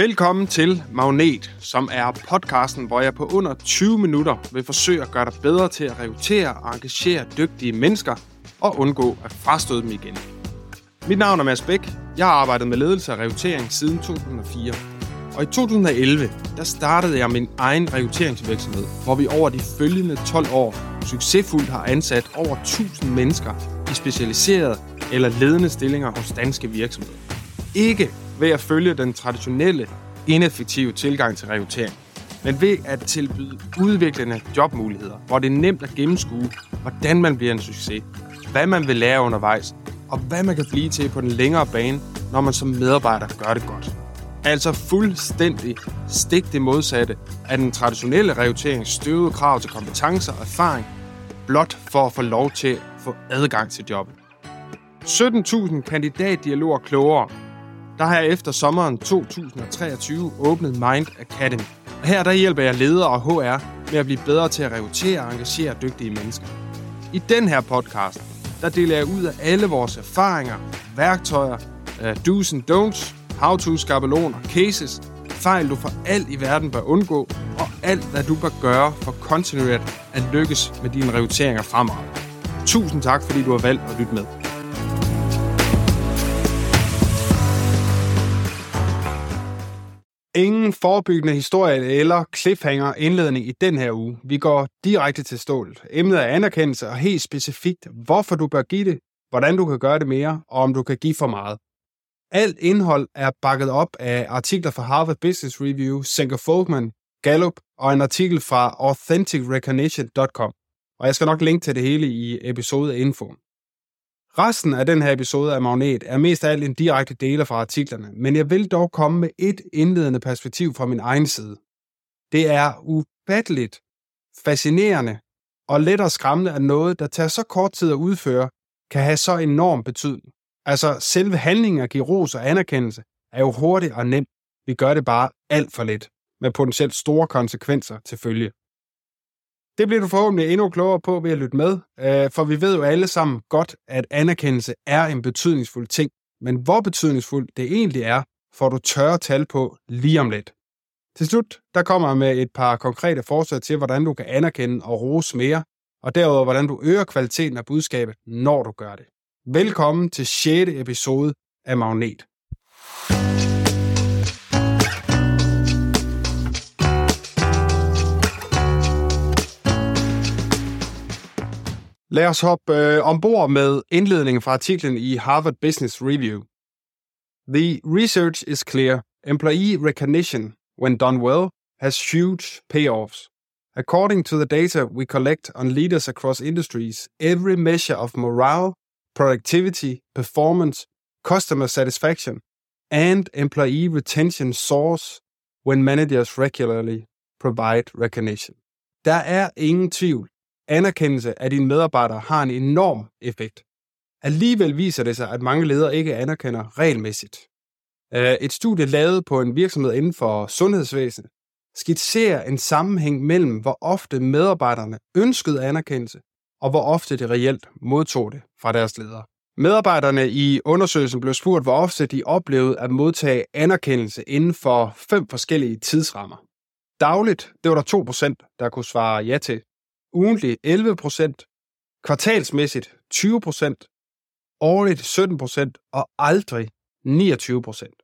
Velkommen til Magnet, som er podcasten, hvor jeg på under 20 minutter vil forsøge at gøre dig bedre til at rekruttere og engagere dygtige mennesker og undgå at frastøde dem igen. Mit navn er Mads Bæk. Jeg har arbejdet med ledelse og rekruttering siden 2004. Og i 2011, der startede jeg min egen rekrutteringsvirksomhed, hvor vi over de følgende 12 år succesfuldt har ansat over 1000 mennesker i specialiserede eller ledende stillinger hos danske virksomheder. Ikke ved at følge den traditionelle, ineffektive tilgang til rekruttering, men ved at tilbyde udviklende jobmuligheder, hvor det er nemt at gennemskue, hvordan man bliver en succes, hvad man vil lære undervejs, og hvad man kan blive til på den længere bane, når man som medarbejder gør det godt. Altså fuldstændig stik det modsatte af den traditionelle rekruttering støvede krav til kompetencer og erfaring, blot for at få lov til at få adgang til jobbet. 17.000 kandidatdialoger klogere der har jeg efter sommeren 2023 åbnet Mind Academy. Og her der hjælper jeg ledere og HR med at blive bedre til at rekruttere og engagere dygtige mennesker. I den her podcast, der deler jeg ud af alle vores erfaringer, værktøjer, uh, do's and don'ts, how-to skabeloner, cases, fejl du for alt i verden bør undgå, og alt hvad du bør gøre for kontinuerligt at lykkes med dine rekrutteringer fremover. Tusind tak, fordi du har valgt at lytte med. Ingen forebyggende historie eller cliffhanger indledning i den her uge. Vi går direkte til stålet. Emnet er anerkendelse og helt specifikt, hvorfor du bør give det, hvordan du kan gøre det mere, og om du kan give for meget. Alt indhold er bakket op af artikler fra Harvard Business Review, Senker Folkman, Gallup og en artikel fra AuthenticRecognition.com. Og jeg skal nok linke til det hele i episode info. Resten af den her episode af Magnet er mest af alt en direkte del fra artiklerne, men jeg vil dog komme med et indledende perspektiv fra min egen side. Det er ufatteligt, fascinerende og let og skræmmende, at noget, der tager så kort tid at udføre, kan have så enorm betydning. Altså, selve handlingen at give ros og anerkendelse er jo hurtigt og nemt. Vi gør det bare alt for let, med potentielt store konsekvenser til følge. Det bliver du forhåbentlig endnu klogere på ved at lytte med, øh, for vi ved jo alle sammen godt, at anerkendelse er en betydningsfuld ting. Men hvor betydningsfuld det egentlig er, får du tørre tal på lige om lidt. Til slut, der kommer jeg med et par konkrete forslag til, hvordan du kan anerkende og rose mere, og derudover, hvordan du øger kvaliteten af budskabet, når du gør det. Velkommen til 6. episode af Magnet. Lad os hoppe øh, ombord med indledningen fra artiklen i Harvard Business Review. The research is clear. Employee recognition, when done well, has huge payoffs. According to the data we collect on leaders across industries, every measure of morale, productivity, performance, customer satisfaction, and employee retention soars when managers regularly provide recognition. Der er ingen tvivl anerkendelse af dine medarbejdere har en enorm effekt. Alligevel viser det sig, at mange ledere ikke anerkender regelmæssigt. Øh, et studie lavet på en virksomhed inden for sundhedsvæsenet skitserer en sammenhæng mellem, hvor ofte medarbejderne ønskede anerkendelse, og hvor ofte de reelt modtog det fra deres ledere. Medarbejderne i undersøgelsen blev spurgt, hvor ofte de oplevede at modtage anerkendelse inden for fem forskellige tidsrammer. Dagligt, det var der 2%, der kunne svare ja til ugentlig 11 procent, kvartalsmæssigt 20 procent, årligt 17 procent og aldrig 29 procent.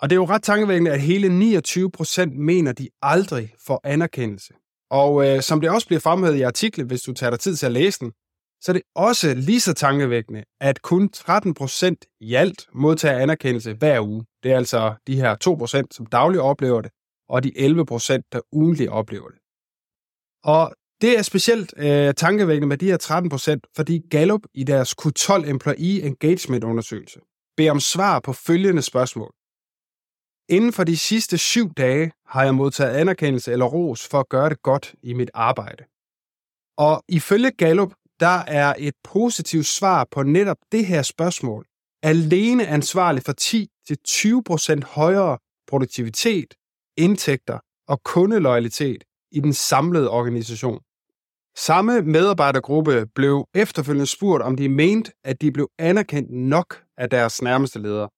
Og det er jo ret tankevækkende, at hele 29 procent mener, de aldrig får anerkendelse. Og øh, som det også bliver fremhævet i artiklen, hvis du tager dig tid til at læse den, så er det også lige så tankevækkende, at kun 13 procent i alt modtager anerkendelse hver uge. Det er altså de her 2 procent, som dagligt oplever det, og de 11 procent, der ugentligt oplever det. Og det er specielt øh, tankevækkende med de her 13 procent, fordi Gallup i deres Q12 Employee Engagement undersøgelse beder om svar på følgende spørgsmål. Inden for de sidste syv dage har jeg modtaget anerkendelse eller ros for at gøre det godt i mit arbejde. Og ifølge Gallup, der er et positivt svar på netop det her spørgsmål alene ansvarlig for 10-20% højere produktivitet, indtægter og kundeloyalitet i den samlede organisation. Samme medarbejdergruppe blev efterfølgende spurgt, om de mente, at de blev anerkendt nok af deres nærmeste ledere.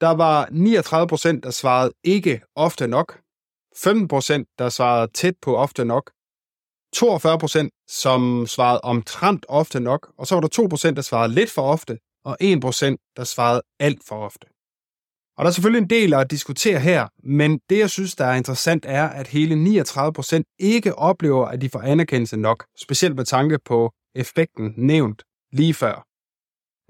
der var 39 procent, der svarede ikke ofte nok, 15 procent, der svarede tæt på ofte nok, 42 procent, som svarede omtrent ofte nok, og så var der 2 procent, der svarede lidt for ofte, og 1 procent, der svarede alt for ofte. Og der er selvfølgelig en del at diskutere her, men det, jeg synes, der er interessant, er, at hele 39% ikke oplever, at de får anerkendelse nok, specielt med tanke på effekten nævnt lige før.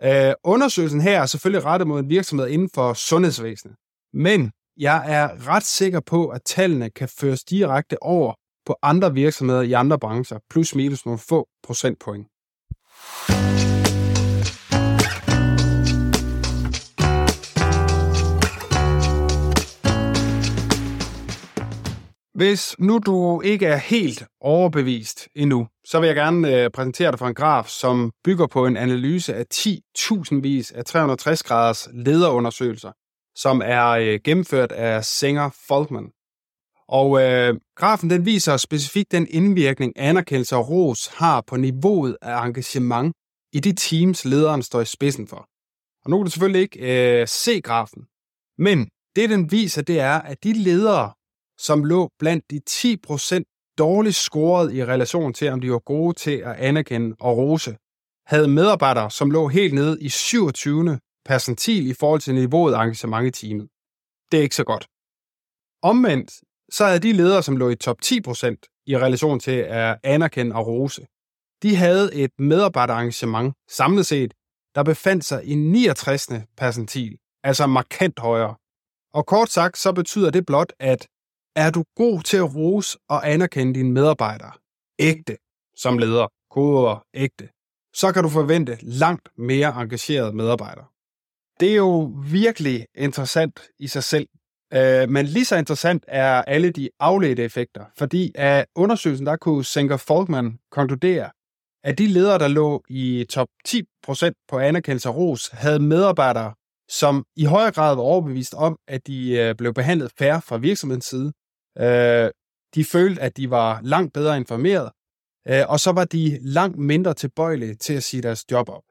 Uh, undersøgelsen her er selvfølgelig rettet mod en virksomhed inden for sundhedsvæsenet, men jeg er ret sikker på, at tallene kan føres direkte over på andre virksomheder i andre brancher, plus minus nogle få procentpoint. Hvis nu du ikke er helt overbevist endnu, så vil jeg gerne øh, præsentere dig for en graf, som bygger på en analyse af 10.000 vis af 360-graders lederundersøgelser, som er øh, gennemført af Singer Folkman. Og øh, grafen den viser specifikt den indvirkning, anerkendelse og ros har på niveauet af engagement i de teams, lederen står i spidsen for. Og nu kan du selvfølgelig ikke øh, se grafen, men det den viser, det er, at de ledere, som lå blandt de 10% dårligt scoret i relation til, om de var gode til at anerkende og rose, havde medarbejdere, som lå helt nede i 27. percentil i forhold til niveauet af engagement i teamet. Det er ikke så godt. Omvendt, så havde de ledere, som lå i top 10% i relation til at anerkende og rose, de havde et medarbejderengagement samlet set, der befandt sig i 69. percentil, altså markant højere. Og kort sagt, så betyder det blot, at er du god til at rose og anerkende dine medarbejdere, ægte som leder, koder ægte, så kan du forvente langt mere engagerede medarbejdere. Det er jo virkelig interessant i sig selv, øh, men lige så interessant er alle de afledte effekter, fordi af undersøgelsen der kunne Senker Folkman konkludere, at de ledere, der lå i top 10% på anerkendelse og ros, havde medarbejdere, som i højere grad var overbevist om, at de øh, blev behandlet færre fra virksomhedens side, Øh, de følte, at de var langt bedre informeret, øh, og så var de langt mindre tilbøjelige til at sige deres job op.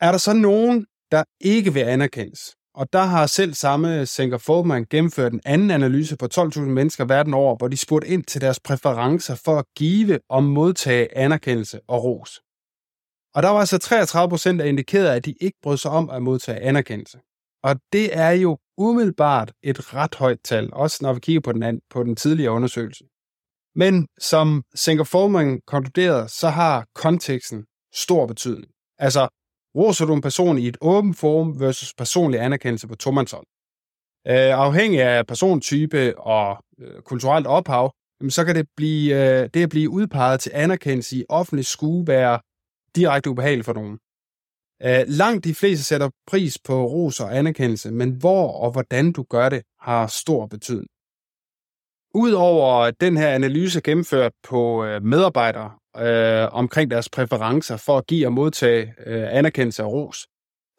Er der så nogen, der ikke vil anerkendes? Og der har selv samme Senker Fogman gennemført en anden analyse på 12.000 mennesker verden over, hvor de spurgte ind til deres præferencer for at give og modtage anerkendelse og ros. Og der var altså 33 procent, der indikerede, at de ikke brød sig om at modtage anerkendelse. Og det er jo umiddelbart et ret højt tal, også når vi kigger på den, anden, på den tidligere undersøgelse. Men som Singer Forman konkluderede, så har konteksten stor betydning. Altså, roser du en person i et åbent forum versus personlig anerkendelse på tomandshånd? Øh, afhængig af persontype og øh, kulturelt ophav, jamen, så kan det, blive, øh, det at blive udpeget til anerkendelse i offentlig skue være direkte ubehageligt for nogen. Øh, langt de fleste sætter pris på ros og anerkendelse, men hvor og hvordan du gør det har stor betydning. Udover den her analyse gennemført på øh, medarbejdere øh, omkring deres præferencer for at give og modtage øh, anerkendelse og ros,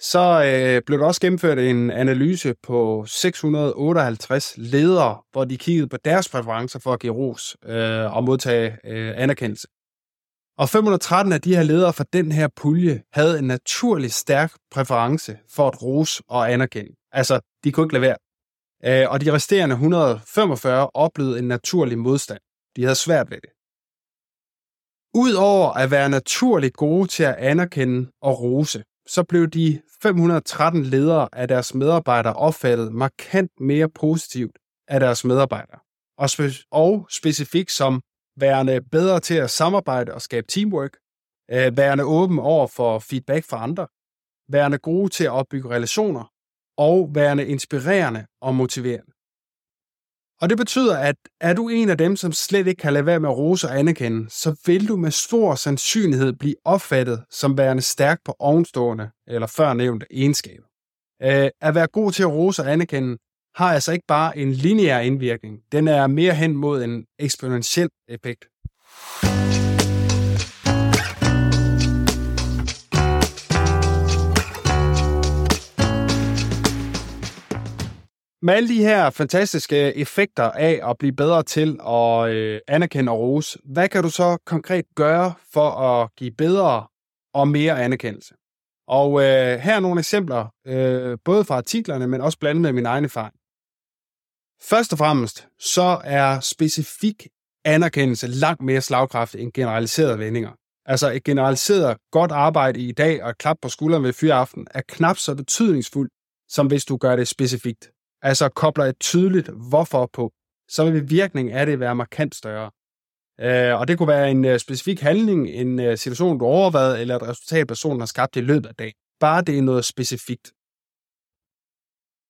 så øh, blev der også gennemført en analyse på 658 ledere, hvor de kiggede på deres præferencer for at give ros øh, og modtage øh, anerkendelse. Og 513 af de her ledere fra den her pulje havde en naturlig stærk præference for at rose og anerkende. Altså, de kunne ikke lade være. Øh, og de resterende 145 oplevede en naturlig modstand. De havde svært ved det. Udover at være naturligt gode til at anerkende og rose, så blev de 513 ledere af deres medarbejdere opfattet markant mere positivt af deres medarbejdere. Og, spe- og specifikt som værende bedre til at samarbejde og skabe teamwork, øh, værende åben over for feedback fra andre, værende gode til at opbygge relationer, og værende inspirerende og motiverende. Og det betyder, at er du en af dem, som slet ikke kan lade være med at rose og anerkende, så vil du med stor sandsynlighed blive opfattet som værende stærk på ovenstående eller førnævnte egenskaber. Øh, at være god til at rose og anerkende har altså ikke bare en lineær indvirkning. Den er mere hen mod en eksponentiel effekt. Med alle de her fantastiske effekter af at blive bedre til at øh, anerkende og rose, hvad kan du så konkret gøre for at give bedre og mere anerkendelse? Og øh, her er nogle eksempler, øh, både fra artiklerne, men også blandet med min egen erfaring. Først og fremmest, så er specifik anerkendelse langt mere slagkraftig end generaliserede vendinger. Altså et generaliseret godt arbejde i dag og et klap på skulderen ved fyraften er knap så betydningsfuldt, som hvis du gør det specifikt. Altså kobler et tydeligt hvorfor på, så vil virkningen af det være markant større. Øh, og det kunne være en øh, specifik handling, en øh, situation, du overvejede, eller et resultat, personen har skabt i løbet af dagen. Bare det er noget specifikt.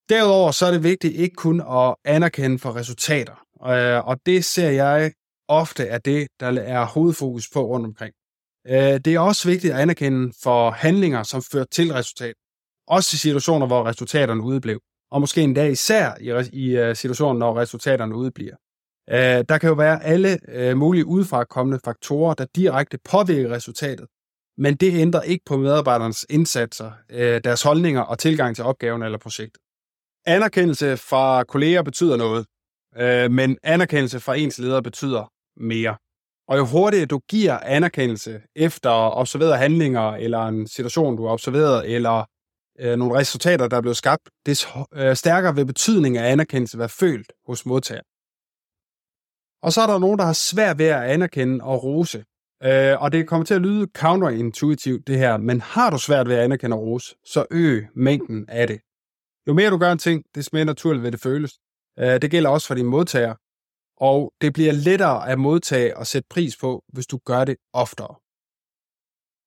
Derudover så er det vigtigt ikke kun at anerkende for resultater. Øh, og det ser jeg ofte er det, der er hovedfokus på rundt omkring. Øh, det er også vigtigt at anerkende for handlinger, som fører til resultat. Også i situationer, hvor resultaterne udeblev. Og måske endda især i øh, situationer, når resultaterne udebliver. Der kan jo være alle mulige udefrakommende faktorer, der direkte påvirker resultatet, men det ændrer ikke på medarbejdernes indsatser, deres holdninger og tilgang til opgaven eller projektet. Anerkendelse fra kolleger betyder noget, øh, men anerkendelse fra ens leder betyder mere. Og jo hurtigere du giver anerkendelse efter observerede handlinger, eller en situation, du har observeret, eller øh, nogle resultater, der er blevet skabt, det øh, stærkere vil betydningen af anerkendelse være følt hos modtager. Og så er der nogen, der har svært ved at anerkende og rose. Øh, og det kommer til at lyde counterintuitivt, det her, men har du svært ved at anerkende og rose, så øg mængden af det. Jo mere du gør en ting, des mere naturligt vil det føles. Øh, det gælder også for dine modtagere. Og det bliver lettere at modtage og sætte pris på, hvis du gør det oftere.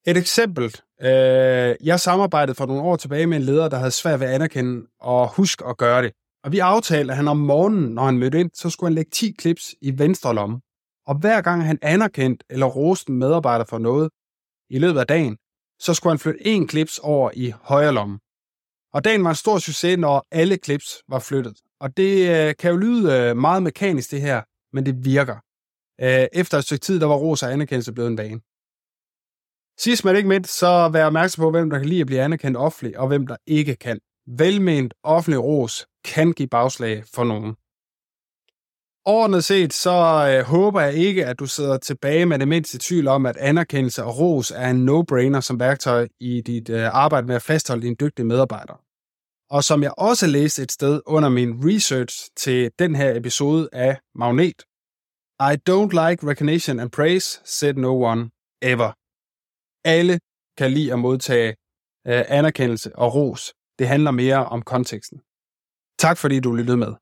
Et eksempel. Øh, jeg samarbejdede for nogle år tilbage med en leder, der havde svært ved at anerkende og huske at gøre det. Og vi aftalte, at han om morgenen, når han mødte ind, så skulle han lægge 10 klips i venstre lomme. Og hver gang han anerkendte eller roste en medarbejder for noget i løbet af dagen, så skulle han flytte en klips over i højre lomme. Og dagen var en stor succes, når alle klips var flyttet. Og det øh, kan jo lyde øh, meget mekanisk det her, men det virker. Øh, efter et stykke tid, der var ros og anerkendelse blevet en vane. Sidst men ikke mindst, så vær opmærksom på, hvem der kan lide at blive anerkendt offentligt, og hvem der ikke kan velment offentlig ros kan give bagslag for nogen. Overordnet set, så øh, håber jeg ikke, at du sidder tilbage med det mindste tvivl om, at anerkendelse og ros er en no-brainer som værktøj i dit øh, arbejde med at fastholde dine dygtige medarbejdere. Og som jeg også læste et sted under min research til den her episode af Magnet, I don't like recognition and praise, said no one ever. Alle kan lide at modtage øh, anerkendelse og ros, det handler mere om konteksten. Tak fordi du lyttede med.